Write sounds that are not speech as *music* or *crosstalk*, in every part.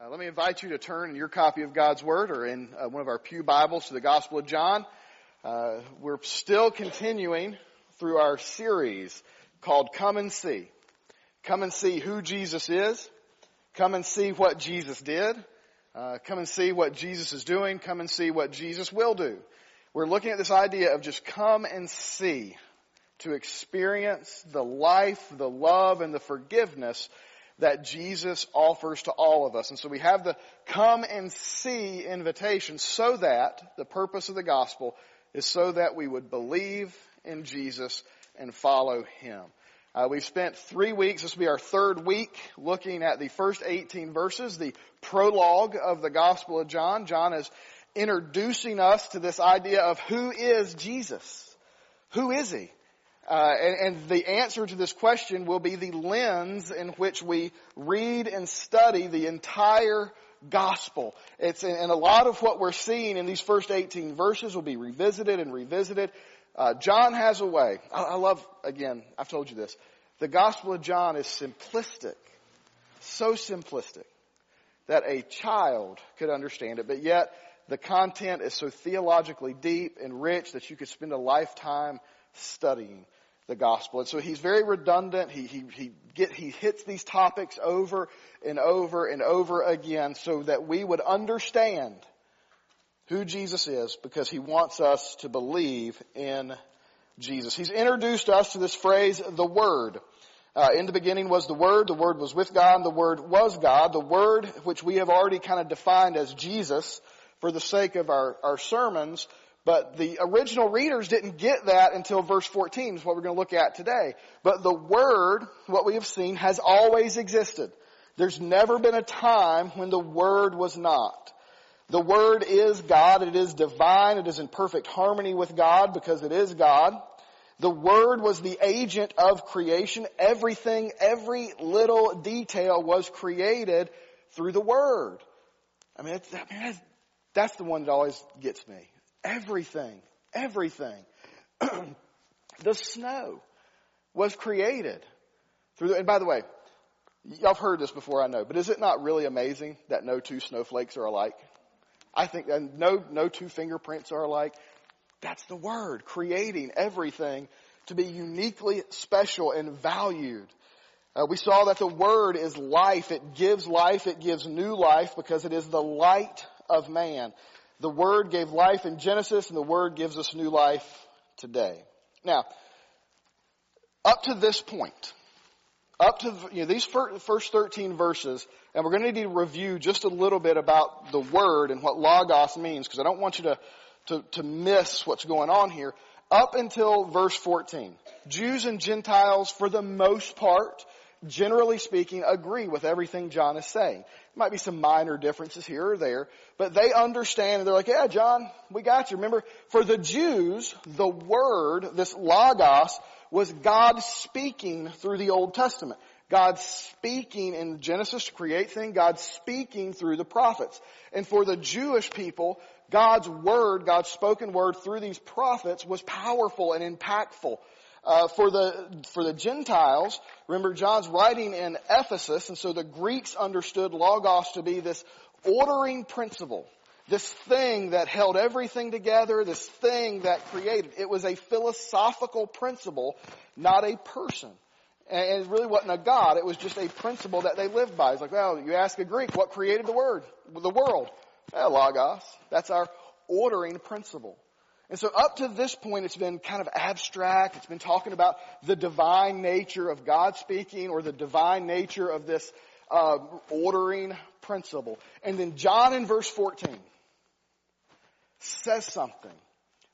Uh, let me invite you to turn in your copy of God's Word or in uh, one of our Pew Bibles to the Gospel of John. Uh, we're still continuing through our series called Come and See. Come and see who Jesus is. Come and see what Jesus did. Uh, come and see what Jesus is doing. Come and see what Jesus will do. We're looking at this idea of just come and see to experience the life, the love, and the forgiveness that Jesus offers to all of us. And so we have the come and see invitation so that the purpose of the gospel is so that we would believe in Jesus and follow Him. Uh, we've spent three weeks, this will be our third week, looking at the first 18 verses, the prologue of the Gospel of John. John is introducing us to this idea of who is Jesus? Who is He? Uh, and, and, the answer to this question will be the lens in which we read and study the entire gospel. It's, and a lot of what we're seeing in these first 18 verses will be revisited and revisited. Uh, John has a way. I, I love, again, I've told you this. The gospel of John is simplistic. So simplistic that a child could understand it, but yet the content is so theologically deep and rich that you could spend a lifetime studying the gospel. And so he's very redundant. He, he, he get, he hits these topics over and over and over again so that we would understand who Jesus is because he wants us to believe in Jesus. He's introduced us to this phrase, the Word. Uh, in the beginning was the Word, the Word was with God, the Word was God. The Word, which we have already kind of defined as Jesus for the sake of our, our sermons, but the original readers didn't get that until verse 14 is what we're going to look at today. But the Word, what we have seen, has always existed. There's never been a time when the Word was not. The Word is God. It is divine. It is in perfect harmony with God because it is God. The Word was the agent of creation. Everything, every little detail was created through the Word. I mean, I mean that's, that's the one that always gets me. Everything, everything. *clears throat* the snow was created through the, and by the way, y'all have heard this before, I know, but is it not really amazing that no two snowflakes are alike? I think, and no, no two fingerprints are alike. That's the word, creating everything to be uniquely special and valued. Uh, we saw that the word is life. It gives life. It gives new life because it is the light of man. The Word gave life in Genesis and the Word gives us new life today. Now, up to this point, up to you know, these first 13 verses, and we're going to need to review just a little bit about the Word and what Logos means, because I don't want you to, to, to miss what's going on here. Up until verse 14, Jews and Gentiles, for the most part, generally speaking, agree with everything John is saying. Might be some minor differences here or there, but they understand and they're like, yeah, John, we got you. Remember, for the Jews, the word, this logos, was God speaking through the Old Testament. God speaking in Genesis to create things, God speaking through the prophets. And for the Jewish people, God's word, God's spoken word through these prophets was powerful and impactful. Uh, for the for the Gentiles, remember John's writing in Ephesus, and so the Greeks understood logos to be this ordering principle, this thing that held everything together, this thing that created. It was a philosophical principle, not a person. And it really wasn't a God, it was just a principle that they lived by. It's like, well, you ask a Greek, what created the word, the world? Logos. That's our ordering principle. And so up to this point, it's been kind of abstract. It's been talking about the divine nature of God speaking or the divine nature of this uh, ordering principle. And then John in verse 14 says something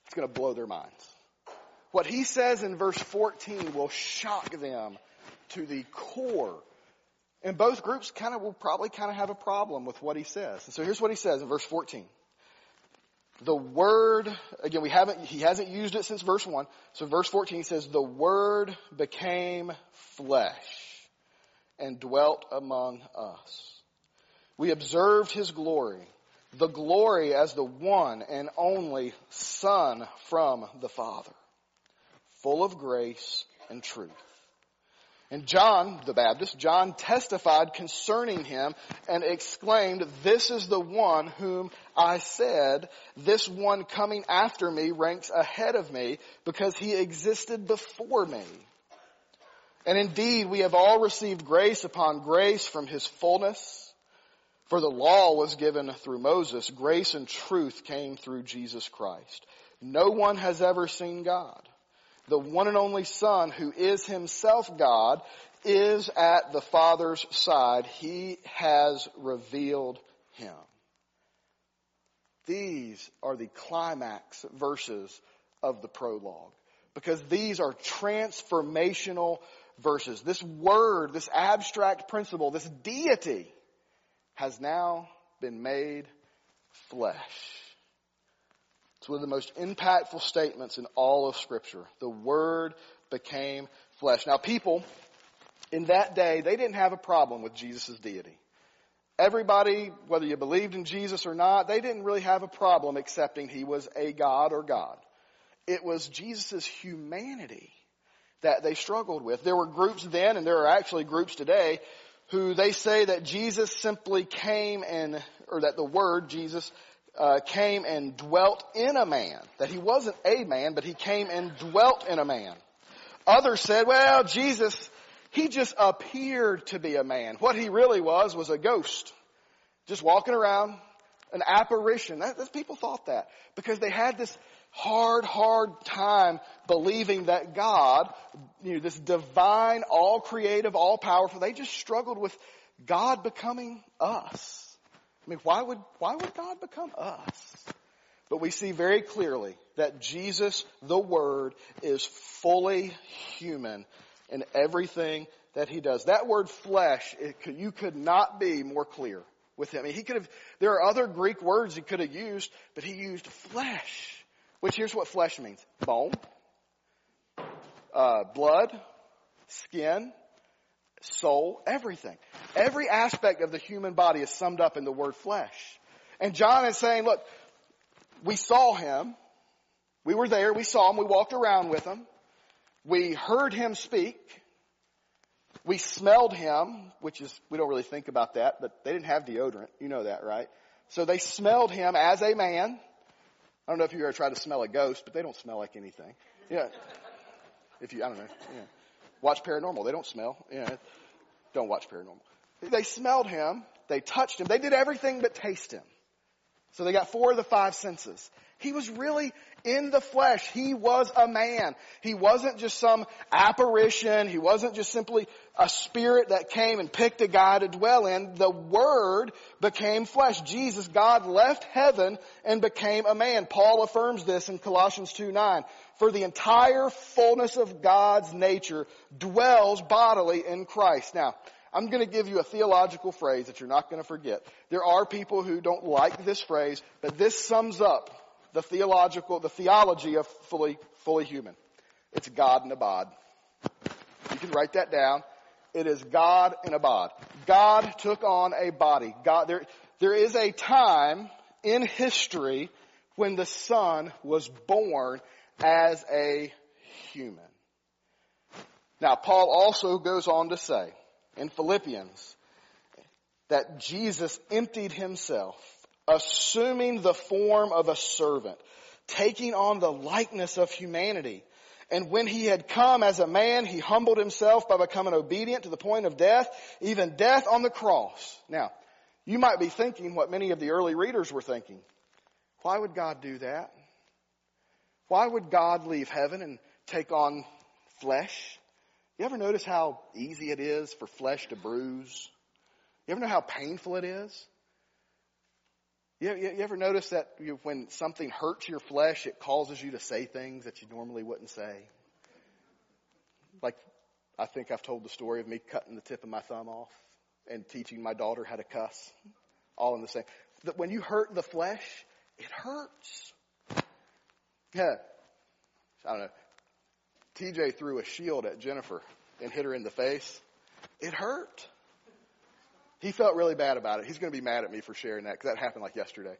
that's going to blow their minds. What he says in verse 14 will shock them to the core. And both groups kind of will probably kind of have a problem with what he says. And so here's what he says in verse 14 the word, again, we haven't, he hasn't used it since verse 1. So verse 14 says, the word became flesh and dwelt among us. We observed his glory, the glory as the one and only son from the Father, full of grace and truth. And John, the Baptist, John testified concerning him and exclaimed, this is the one whom I said, this one coming after me ranks ahead of me because he existed before me. And indeed, we have all received grace upon grace from his fullness. For the law was given through Moses. Grace and truth came through Jesus Christ. No one has ever seen God the one and only Son, who is himself God, is at the Father's side. He has revealed him. These are the climax verses of the prologue because these are transformational verses. This word, this abstract principle, this deity has now been made flesh. It's one of the most impactful statements in all of scripture. The word became flesh. Now people in that day, they didn't have a problem with Jesus' deity. Everybody, whether you believed in Jesus or not, they didn't really have a problem accepting he was a God or God. It was Jesus' humanity that they struggled with. There were groups then, and there are actually groups today, who they say that Jesus simply came and, or that the word Jesus uh, came and dwelt in a man. That he wasn't a man, but he came and dwelt in a man. Others said, well, Jesus, he just appeared to be a man. What he really was was a ghost. Just walking around, an apparition. That, that, people thought that because they had this hard, hard time believing that God, you know, this divine, all creative, all powerful, they just struggled with God becoming us. I mean, why would, why would God become us? But we see very clearly that Jesus, the Word, is fully human in everything that He does. That word flesh, could, you could not be more clear with Him. I mean, he could have, there are other Greek words He could have used, but He used flesh, which here's what flesh means. Bone, uh, blood, skin, soul, everything. Every aspect of the human body is summed up in the word flesh. And John is saying, look, we saw him. We were there. We saw him. We walked around with him. We heard him speak. We smelled him, which is, we don't really think about that, but they didn't have deodorant. You know that, right? So they smelled him as a man. I don't know if you ever tried to smell a ghost, but they don't smell like anything. Yeah. If you, I don't know. Yeah. Watch paranormal. They don't smell. Yeah. Don't watch paranormal. They smelled him. They touched him. They did everything but taste him. So they got four of the five senses. He was really in the flesh. He was a man. He wasn't just some apparition. He wasn't just simply a spirit that came and picked a guy to dwell in. The Word became flesh. Jesus, God left heaven and became a man. Paul affirms this in Colossians 2 9. For the entire fullness of God's nature dwells bodily in Christ. Now, I'm going to give you a theological phrase that you're not going to forget. There are people who don't like this phrase, but this sums up the theological, the theology of fully, fully human. It's God in a bod. You can write that down. It is God in a bod. God took on a body. God, there, there is a time in history when the Son was born as a human. Now, Paul also goes on to say, in Philippians that Jesus emptied himself, assuming the form of a servant, taking on the likeness of humanity. And when he had come as a man, he humbled himself by becoming obedient to the point of death, even death on the cross. Now, you might be thinking what many of the early readers were thinking. Why would God do that? Why would God leave heaven and take on flesh? You ever notice how easy it is for flesh to bruise? You ever know how painful it is? You, you, you ever notice that you, when something hurts your flesh, it causes you to say things that you normally wouldn't say? Like, I think I've told the story of me cutting the tip of my thumb off and teaching my daughter how to cuss. All in the same. That when you hurt the flesh, it hurts. Yeah. I don't know. TJ threw a shield at Jennifer and hit her in the face. It hurt. He felt really bad about it. He's going to be mad at me for sharing that because that happened like yesterday.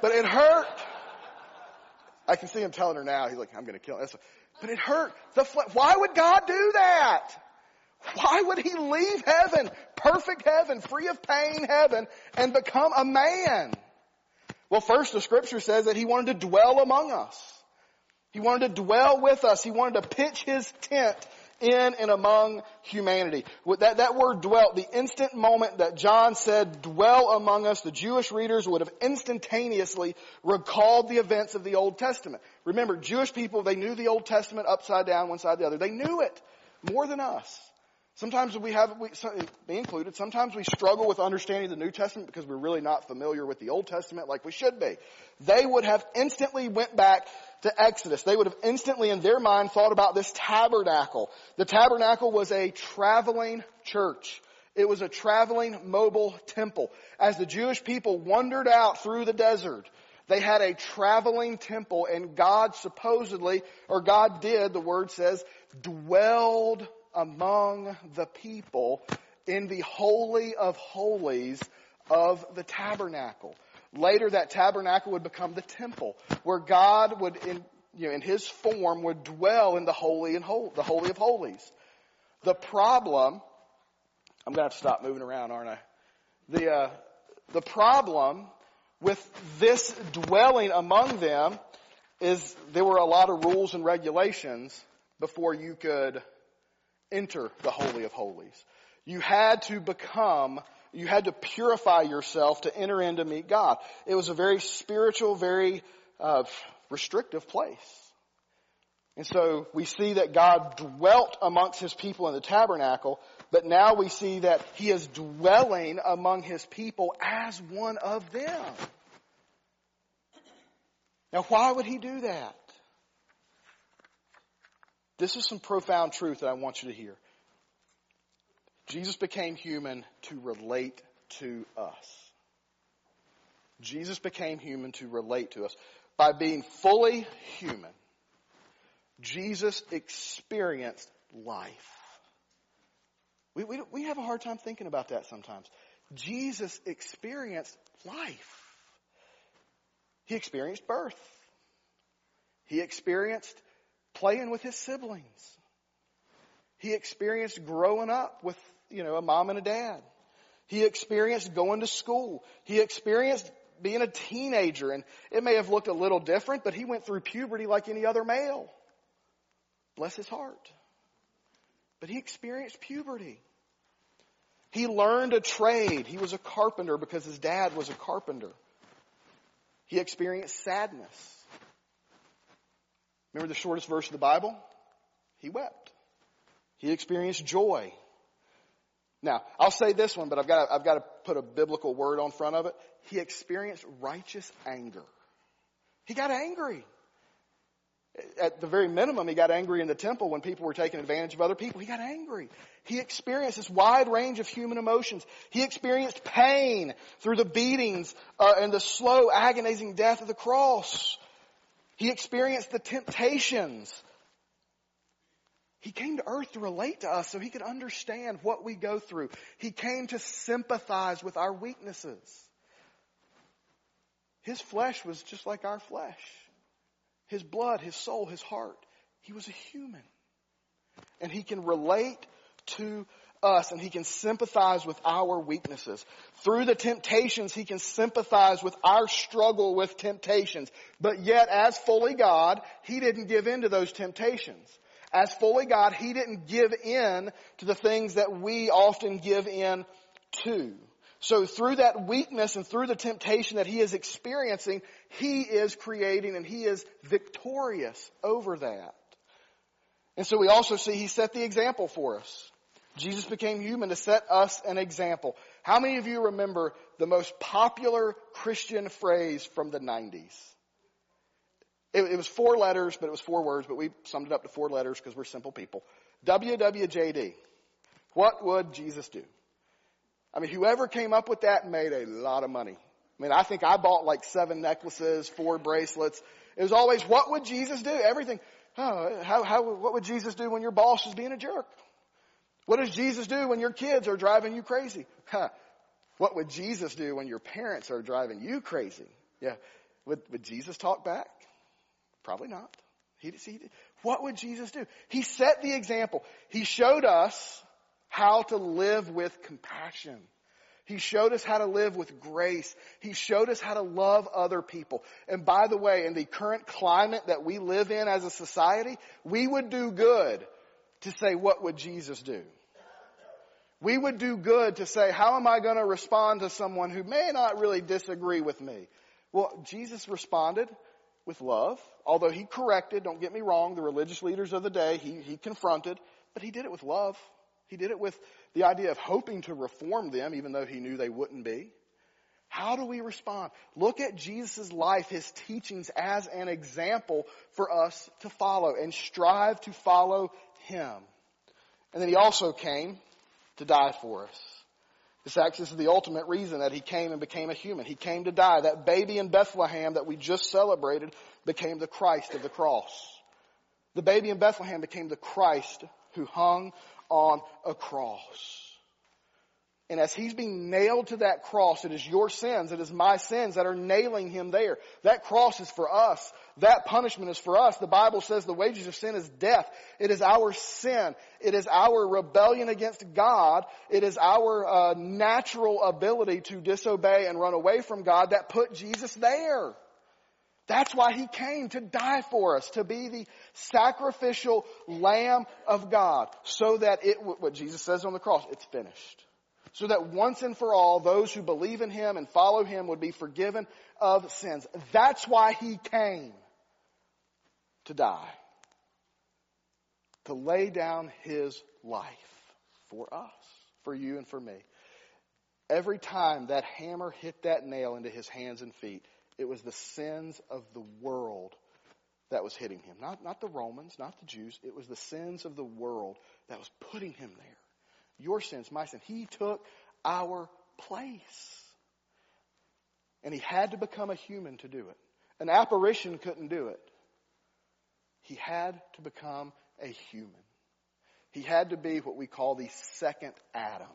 But it hurt. I can see him telling her now. He's like, I'm going to kill her. But it hurt. The fle- Why would God do that? Why would he leave heaven, perfect heaven, free of pain heaven, and become a man? Well, first the scripture says that he wanted to dwell among us. He wanted to dwell with us. He wanted to pitch his tent in and among humanity. That, that word dwelt, the instant moment that John said dwell among us, the Jewish readers would have instantaneously recalled the events of the Old Testament. Remember, Jewish people, they knew the Old Testament upside down, one side the other. They knew it more than us. Sometimes we have, we, me included, sometimes we struggle with understanding the New Testament because we're really not familiar with the Old Testament like we should be. They would have instantly went back to Exodus. They would have instantly in their mind thought about this tabernacle. The tabernacle was a traveling church. It was a traveling mobile temple. As the Jewish people wandered out through the desert, they had a traveling temple and God supposedly, or God did, the word says, dwelled among the people in the Holy of Holies of the tabernacle. Later that tabernacle would become the temple where God would in, you know, in his form would dwell in the holy and holy, the holy of holies. The problem, I'm going to have to stop moving around, aren't I? The, uh, the problem with this dwelling among them is there were a lot of rules and regulations before you could enter the Holy of Holies. You had to become, you had to purify yourself to enter in to meet God. It was a very spiritual, very uh, restrictive place. And so we see that God dwelt amongst his people in the tabernacle, but now we see that he is dwelling among his people as one of them. Now why would he do that? This is some profound truth that I want you to hear. Jesus became human to relate to us. Jesus became human to relate to us. By being fully human, Jesus experienced life. We, we, we have a hard time thinking about that sometimes. Jesus experienced life. He experienced birth. He experienced playing with his siblings. He experienced growing up with, you know, a mom and a dad. He experienced going to school. He experienced being a teenager and it may have looked a little different, but he went through puberty like any other male. Bless his heart. But he experienced puberty. He learned a trade. He was a carpenter because his dad was a carpenter. He experienced sadness. Remember the shortest verse of the Bible? He wept. He experienced joy. Now, I'll say this one, but I've got to, I've got to put a biblical word on front of it. He experienced righteous anger. He got angry. At the very minimum, he got angry in the temple when people were taking advantage of other people. He got angry. He experienced this wide range of human emotions. He experienced pain through the beatings uh, and the slow, agonizing death of the cross. He experienced the temptations. He came to earth to relate to us so he could understand what we go through. He came to sympathize with our weaknesses. His flesh was just like our flesh. His blood, his soul, his heart. He was a human. And he can relate to us and he can sympathize with our weaknesses. Through the temptations, he can sympathize with our struggle with temptations. But yet, as fully God, he didn't give in to those temptations. As fully God, he didn't give in to the things that we often give in to. So through that weakness and through the temptation that he is experiencing, he is creating and he is victorious over that. And so we also see he set the example for us. Jesus became human to set us an example. How many of you remember the most popular Christian phrase from the 90s? It, it was four letters, but it was four words, but we summed it up to four letters because we're simple people. WWJD. What would Jesus do? I mean, whoever came up with that made a lot of money. I mean, I think I bought like seven necklaces, four bracelets. It was always, what would Jesus do? Everything. Oh, how, how, what would Jesus do when your boss is being a jerk? What does Jesus do when your kids are driving you crazy? Huh. What would Jesus do when your parents are driving you crazy? Yeah. Would, would Jesus talk back? Probably not. He, he, what would Jesus do? He set the example. He showed us how to live with compassion. He showed us how to live with grace. He showed us how to love other people. And by the way, in the current climate that we live in as a society, we would do good to say, what would Jesus do? We would do good to say, how am I going to respond to someone who may not really disagree with me? Well, Jesus responded with love, although he corrected, don't get me wrong, the religious leaders of the day, he, he confronted, but he did it with love. He did it with the idea of hoping to reform them, even though he knew they wouldn't be. How do we respond? Look at Jesus' life, his teachings as an example for us to follow and strive to follow him. And then he also came to die for us. This actually is the ultimate reason that he came and became a human. He came to die. That baby in Bethlehem that we just celebrated became the Christ of the cross. The baby in Bethlehem became the Christ who hung on a cross. And as he's being nailed to that cross, it is your sins, it is my sins that are nailing him there. That cross is for us. That punishment is for us. The Bible says the wages of sin is death. It is our sin. It is our rebellion against God. It is our uh, natural ability to disobey and run away from God that put Jesus there. That's why he came to die for us, to be the sacrificial lamb of God, so that it, what Jesus says on the cross, it's finished. So that once and for all, those who believe in him and follow him would be forgiven of sins. That's why he came to die. To lay down his life for us, for you and for me. Every time that hammer hit that nail into his hands and feet, it was the sins of the world that was hitting him. Not, not the Romans, not the Jews. It was the sins of the world that was putting him there. Your sins, my sin. He took our place. And he had to become a human to do it. An apparition couldn't do it. He had to become a human. He had to be what we call the second Adam.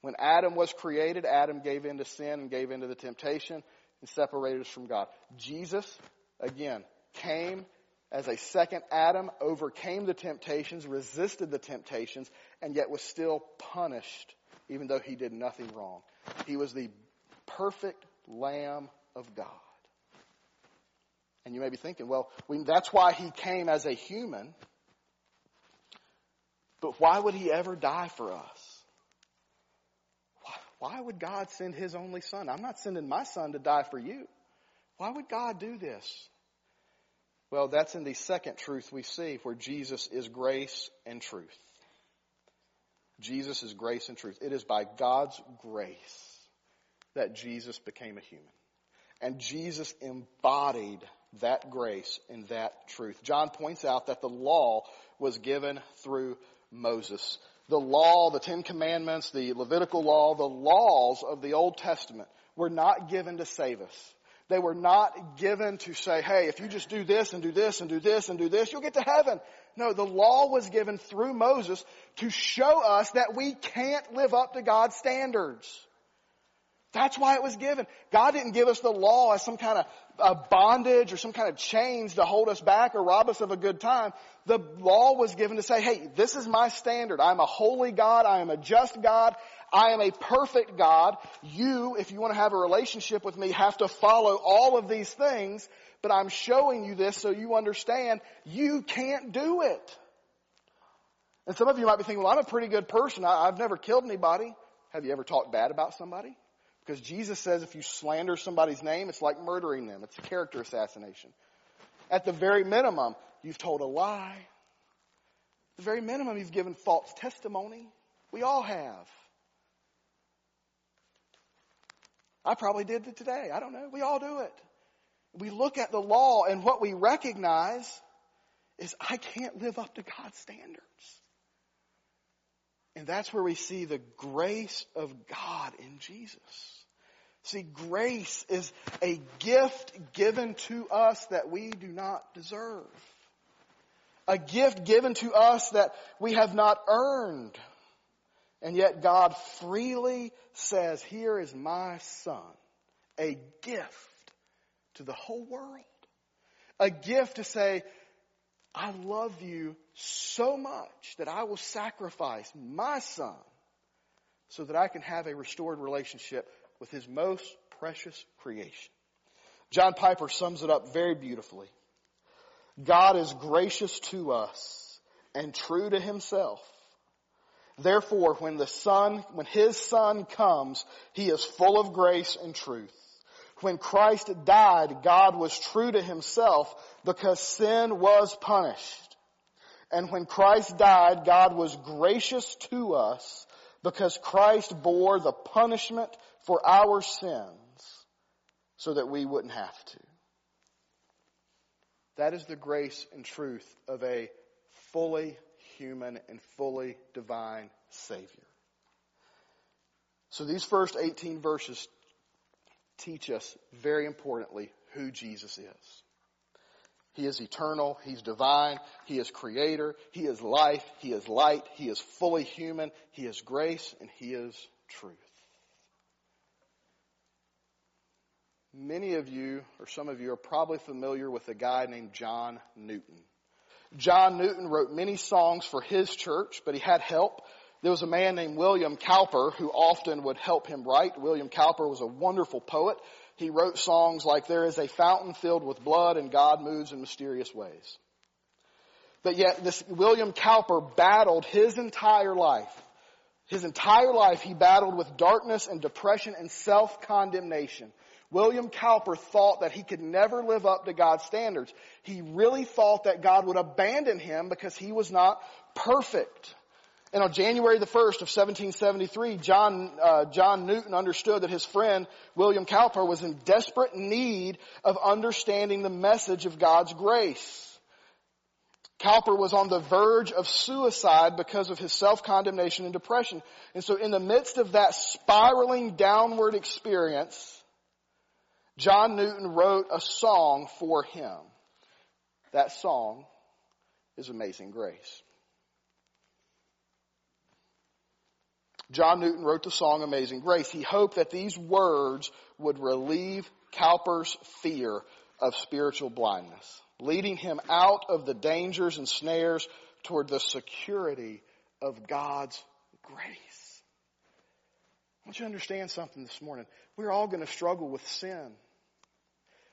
When Adam was created, Adam gave in to sin and gave in to the temptation and separated us from God. Jesus, again, came as a second Adam, overcame the temptations, resisted the temptations, and yet was still punished, even though he did nothing wrong. He was the perfect Lamb of God. And you may be thinking, well, we, that's why he came as a human, but why would he ever die for us? Why would God send his only son? I'm not sending my son to die for you. Why would God do this? Well, that's in the second truth we see where Jesus is grace and truth. Jesus is grace and truth. It is by God's grace that Jesus became a human. And Jesus embodied that grace and that truth. John points out that the law was given through Moses the law, the Ten Commandments, the Levitical law, the laws of the Old Testament were not given to save us. They were not given to say, hey, if you just do this and do this and do this and do this, you'll get to heaven. No, the law was given through Moses to show us that we can't live up to God's standards. That's why it was given. God didn't give us the law as some kind of a bondage or some kind of chains to hold us back or rob us of a good time. The law was given to say, hey, this is my standard. I'm a holy God. I am a just God. I am a perfect God. You, if you want to have a relationship with me, have to follow all of these things, but I'm showing you this so you understand you can't do it. And some of you might be thinking, well, I'm a pretty good person. I, have never killed anybody. Have you ever talked bad about somebody? Because Jesus says if you slander somebody's name, it's like murdering them. It's a character assassination. At the very minimum, you've told a lie. At the very minimum, you've given false testimony. We all have. I probably did it today. I don't know. We all do it. We look at the law and what we recognize is I can't live up to God's standards. And that's where we see the grace of God in Jesus. See, grace is a gift given to us that we do not deserve. A gift given to us that we have not earned. And yet God freely says, here is my son. A gift to the whole world. A gift to say, I love you so much that I will sacrifice my son so that I can have a restored relationship with his most precious creation. John Piper sums it up very beautifully. God is gracious to us and true to himself. Therefore, when the son, when his son comes, he is full of grace and truth. When Christ died, God was true to himself because sin was punished. And when Christ died, God was gracious to us because Christ bore the punishment for our sins so that we wouldn't have to. That is the grace and truth of a fully human and fully divine Savior. So these first 18 verses teach us very importantly who Jesus is. He is eternal. He's divine. He is creator. He is life. He is light. He is fully human. He is grace and he is truth. Many of you, or some of you, are probably familiar with a guy named John Newton. John Newton wrote many songs for his church, but he had help. There was a man named William Cowper who often would help him write. William Cowper was a wonderful poet. He wrote songs like There is a fountain filled with blood and God moves in mysterious ways. But yet this William Cowper battled his entire life. His entire life he battled with darkness and depression and self-condemnation. William Cowper thought that he could never live up to God's standards. He really thought that God would abandon him because he was not perfect. And on January the 1st of 1773, John, uh, John Newton understood that his friend William Cowper was in desperate need of understanding the message of God's grace. Cowper was on the verge of suicide because of his self-condemnation and depression. And so in the midst of that spiraling downward experience, John Newton wrote a song for him. That song is Amazing Grace. John Newton wrote the song Amazing Grace. He hoped that these words would relieve Cowper's fear of spiritual blindness, leading him out of the dangers and snares toward the security of God's grace. I want you to understand something this morning. We're all going to struggle with sin.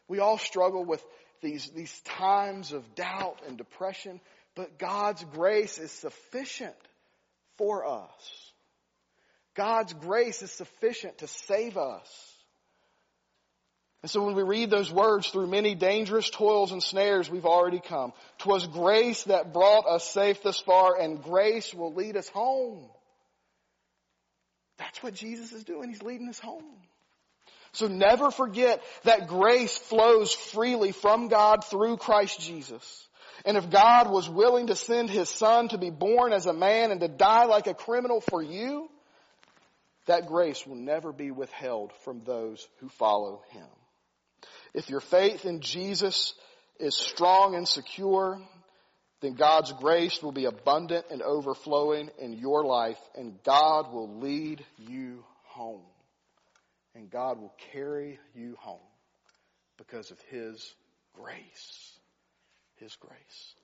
We all struggle with these, these times of doubt and depression, but God's grace is sufficient for us. God's grace is sufficient to save us. And so when we read those words, through many dangerous toils and snares we've already come. Twas grace that brought us safe thus far and grace will lead us home. That's what Jesus is doing. He's leading us home. So never forget that grace flows freely from God through Christ Jesus. And if God was willing to send His Son to be born as a man and to die like a criminal for you, that grace will never be withheld from those who follow Him. If your faith in Jesus is strong and secure, then God's grace will be abundant and overflowing in your life and God will lead you home and God will carry you home because of His grace. His grace.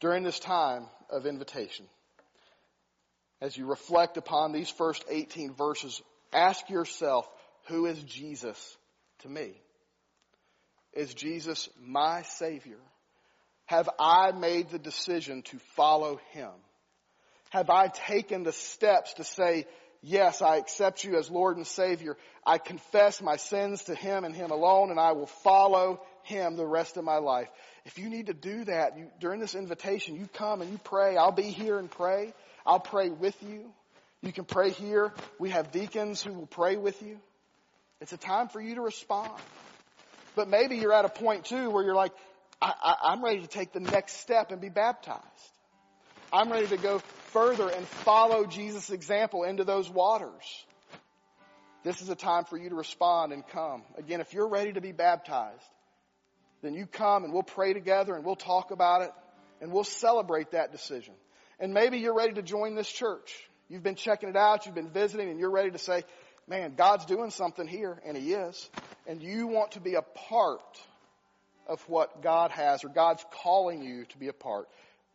During this time of invitation, as you reflect upon these first 18 verses, ask yourself, who is Jesus to me? Is Jesus my Savior? Have I made the decision to follow Him? Have I taken the steps to say, yes, I accept you as Lord and Savior. I confess my sins to Him and Him alone, and I will follow Him the rest of my life. If you need to do that you, during this invitation, you come and you pray. I'll be here and pray. I'll pray with you. You can pray here. We have deacons who will pray with you. It's a time for you to respond. But maybe you're at a point too where you're like, I, I, I'm ready to take the next step and be baptized. I'm ready to go further and follow Jesus' example into those waters. This is a time for you to respond and come. Again, if you're ready to be baptized, then you come and we'll pray together and we'll talk about it and we'll celebrate that decision. And maybe you're ready to join this church. You've been checking it out, you've been visiting, and you're ready to say, man, God's doing something here, and He is. And you want to be a part of what God has or God's calling you to be a part,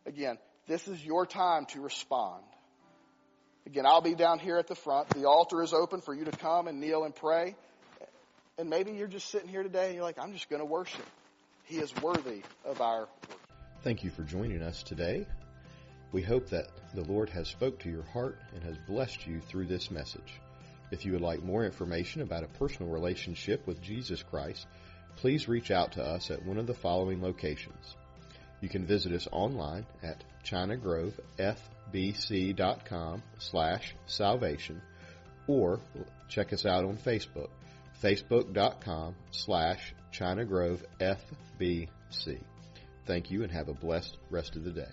again, this is your time to respond. Again, I'll be down here at the front. The altar is open for you to come and kneel and pray. And maybe you're just sitting here today and you're like, I'm just going to worship. He is worthy of our worship. Thank you for joining us today. We hope that the Lord has spoke to your heart and has blessed you through this message. If you would like more information about a personal relationship with Jesus Christ, please reach out to us at one of the following locations. You can visit us online at chinagrovefbc.com slash salvation or check us out on Facebook, facebook.com slash chinagrovefbc. Thank you and have a blessed rest of the day.